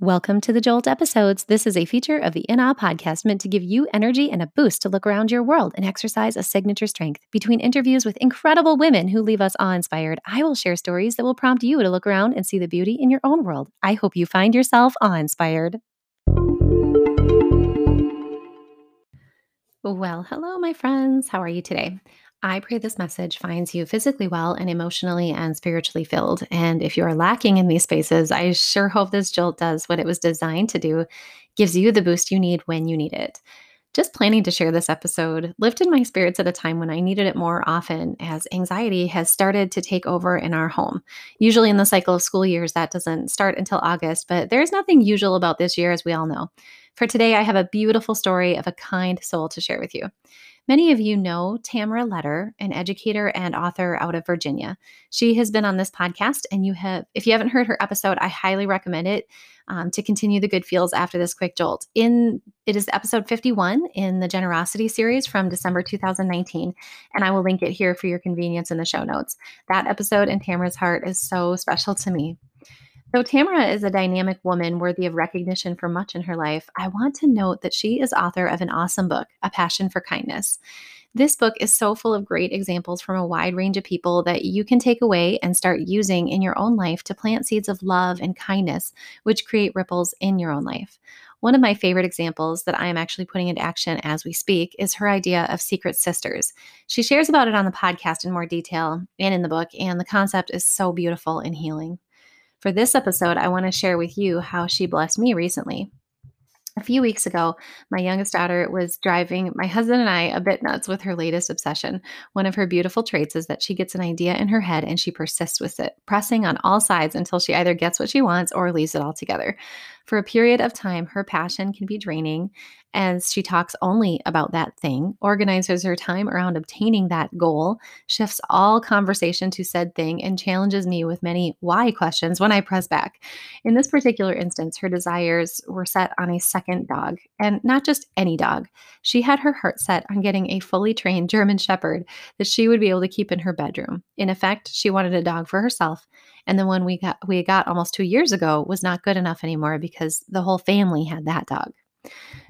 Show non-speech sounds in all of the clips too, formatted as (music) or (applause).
Welcome to the Jolt episodes. This is a feature of the In Awe podcast meant to give you energy and a boost to look around your world and exercise a signature strength. Between interviews with incredible women who leave us awe inspired, I will share stories that will prompt you to look around and see the beauty in your own world. I hope you find yourself awe inspired. Well, hello, my friends. How are you today? I pray this message finds you physically well and emotionally and spiritually filled. And if you are lacking in these spaces, I sure hope this jolt does what it was designed to do, gives you the boost you need when you need it. Just planning to share this episode lifted my spirits at a time when I needed it more often as anxiety has started to take over in our home. Usually, in the cycle of school years, that doesn't start until August, but there's nothing usual about this year, as we all know. For today, I have a beautiful story of a kind soul to share with you. Many of you know Tamara Letter, an educator and author out of Virginia. She has been on this podcast, and you have, if you haven't heard her episode, I highly recommend it um, to continue the good feels after this quick jolt. In it is episode 51 in the Generosity series from December 2019, and I will link it here for your convenience in the show notes. That episode in Tamara's heart is so special to me. Though Tamara is a dynamic woman worthy of recognition for much in her life, I want to note that she is author of an awesome book, A Passion for Kindness. This book is so full of great examples from a wide range of people that you can take away and start using in your own life to plant seeds of love and kindness, which create ripples in your own life. One of my favorite examples that I am actually putting into action as we speak is her idea of secret sisters. She shares about it on the podcast in more detail and in the book, and the concept is so beautiful and healing. For this episode, I want to share with you how she blessed me recently. A few weeks ago, my youngest daughter was driving my husband and I a bit nuts with her latest obsession. One of her beautiful traits is that she gets an idea in her head and she persists with it, pressing on all sides until she either gets what she wants or leaves it altogether. For a period of time, her passion can be draining as she talks only about that thing, organizes her time around obtaining that goal, shifts all conversation to said thing, and challenges me with many why questions when I press back. In this particular instance, her desires were set on a second dog, and not just any dog. She had her heart set on getting a fully trained German Shepherd that she would be able to keep in her bedroom. In effect, she wanted a dog for herself, and the one we got we got almost 2 years ago was not good enough anymore because the whole family had that dog.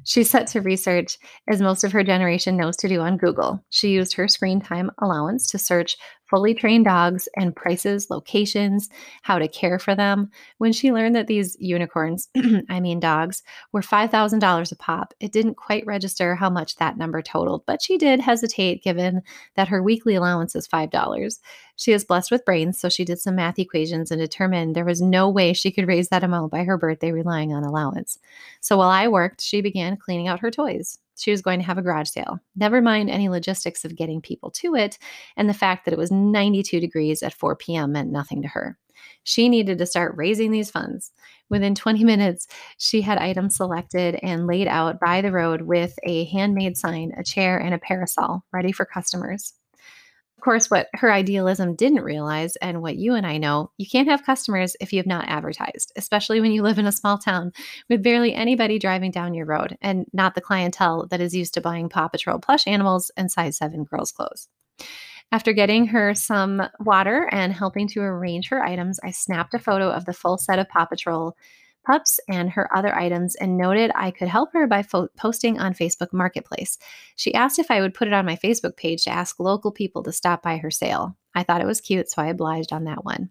She set to research, as most of her generation knows to do on Google. She used her screen time allowance to search fully trained dogs and prices, locations, how to care for them. When she learned that these unicorns, (clears throat) I mean dogs, were $5,000 a pop, it didn't quite register how much that number totaled, but she did hesitate given that her weekly allowance is $5. She is blessed with brains, so she did some math equations and determined there was no way she could raise that amount by her birthday relying on allowance. So while I worked, she began cleaning out her toys she was going to have a garage sale. Never mind any logistics of getting people to it, and the fact that it was 92 degrees at 4 p.m. meant nothing to her. She needed to start raising these funds. Within 20 minutes, she had items selected and laid out by the road with a handmade sign, a chair, and a parasol ready for customers. Of course, what her idealism didn't realize, and what you and I know, you can't have customers if you have not advertised, especially when you live in a small town with barely anybody driving down your road and not the clientele that is used to buying Paw Patrol plush animals and size 7 girls' clothes. After getting her some water and helping to arrange her items, I snapped a photo of the full set of Paw Patrol pups and her other items and noted I could help her by fo- posting on Facebook Marketplace. She asked if I would put it on my Facebook page to ask local people to stop by her sale. I thought it was cute, so I obliged on that one.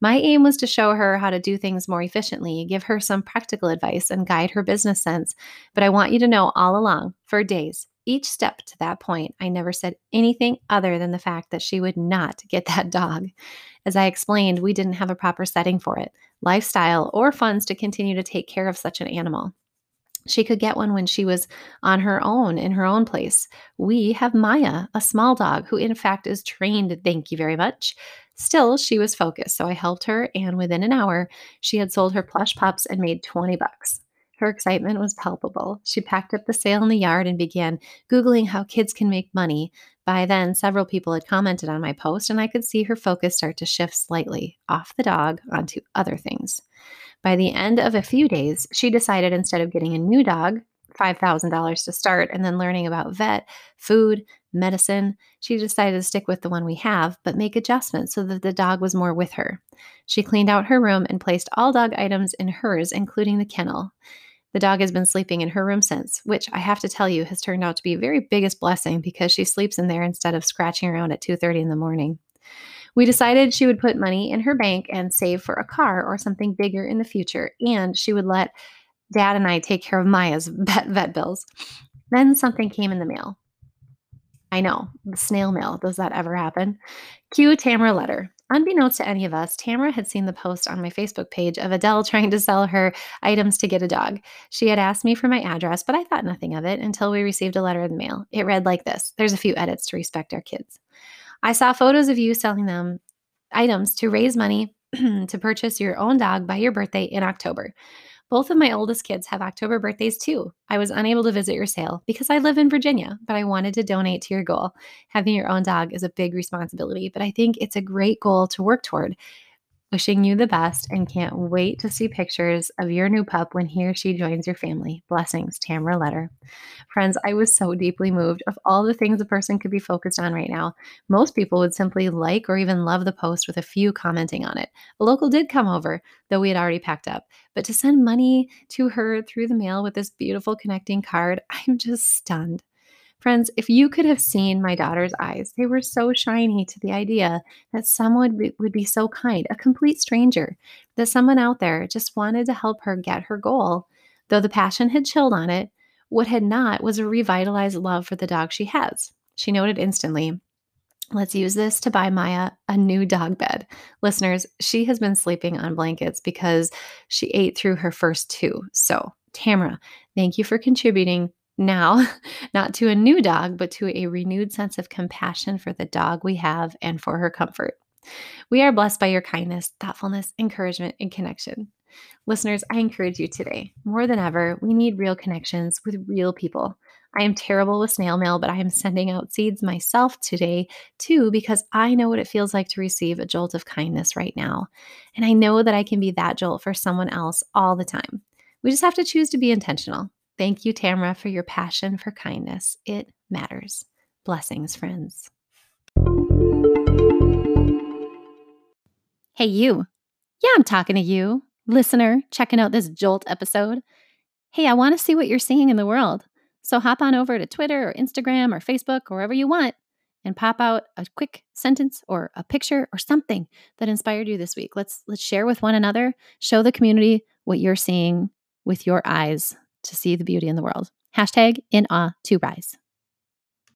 My aim was to show her how to do things more efficiently, give her some practical advice, and guide her business sense. But I want you to know all along, for days, each step to that point, I never said anything other than the fact that she would not get that dog. As I explained, we didn't have a proper setting for it, lifestyle, or funds to continue to take care of such an animal. She could get one when she was on her own in her own place. We have Maya, a small dog who, in fact, is trained, thank you very much. Still, she was focused, so I helped her, and within an hour, she had sold her plush pups and made 20 bucks. Her excitement was palpable. She packed up the sale in the yard and began Googling how kids can make money. By then, several people had commented on my post, and I could see her focus start to shift slightly off the dog onto other things. By the end of a few days, she decided instead of getting a new dog, $5,000 to start, and then learning about vet, food, medicine. She decided to stick with the one we have, but make adjustments so that the dog was more with her. She cleaned out her room and placed all dog items in hers, including the kennel. The dog has been sleeping in her room since, which I have to tell you has turned out to be a very biggest blessing because she sleeps in there instead of scratching around at 2:30 in the morning. We decided she would put money in her bank and save for a car or something bigger in the future, and she would let dad and I take care of Maya's (laughs) vet, vet bills. Then something came in the mail. I know, snail mail. Does that ever happen? Cue Tamara Letter. Unbeknownst to any of us, Tamara had seen the post on my Facebook page of Adele (laughs) trying to sell her items to get a dog. She had asked me for my address, but I thought nothing of it until we received a letter in the mail. It read like this There's a few edits to respect our kids. I saw photos of you selling them items to raise money (clears throat) to purchase your own dog by your birthday in October. Both of my oldest kids have October birthdays too. I was unable to visit your sale because I live in Virginia, but I wanted to donate to your goal. Having your own dog is a big responsibility, but I think it's a great goal to work toward. Wishing you the best and can't wait to see pictures of your new pup when he or she joins your family. Blessings, Tamara Letter. Friends, I was so deeply moved of all the things a person could be focused on right now. Most people would simply like or even love the post with a few commenting on it. A local did come over, though we had already packed up. But to send money to her through the mail with this beautiful connecting card, (laughs) I'm just stunned. Friends, if you could have seen my daughter's eyes, they were so shiny to the idea that someone would be, so kind, a complete stranger, that someone out there just wanted to help her get her goal. Though the passion had chilled on it, what had not was a revitalized love for the dog she has. She noted instantly, Let's use this to buy Maya a new dog bed. Listeners, she has been sleeping on blankets because she ate through her first two. So, Tamara, thank you for contributing now, (laughs) not to a new dog, but to a renewed sense of compassion for the dog we have and for her comfort. We are blessed by your kindness, thoughtfulness, encouragement, and connection. Listeners, I encourage you today, more than ever, we need real connections with real people. I am terrible with snail mail, but I am sending out seeds myself today too because I know what it feels like to receive a jolt of kindness right now. And I know that I can be that jolt for someone else all the time. We just have to choose to be intentional. Thank you, Tamara, for your passion for kindness. It matters. Blessings, friends. Hey, you. Yeah, I'm talking to you, listener, checking out this Jolt episode. Hey, I want to see what you're seeing in the world. So hop on over to Twitter or Instagram or Facebook or wherever you want and pop out a quick sentence or a picture or something that inspired you this week. Let's let's share with one another, show the community what you're seeing with your eyes to see the beauty in the world. Hashtag in awe to rise.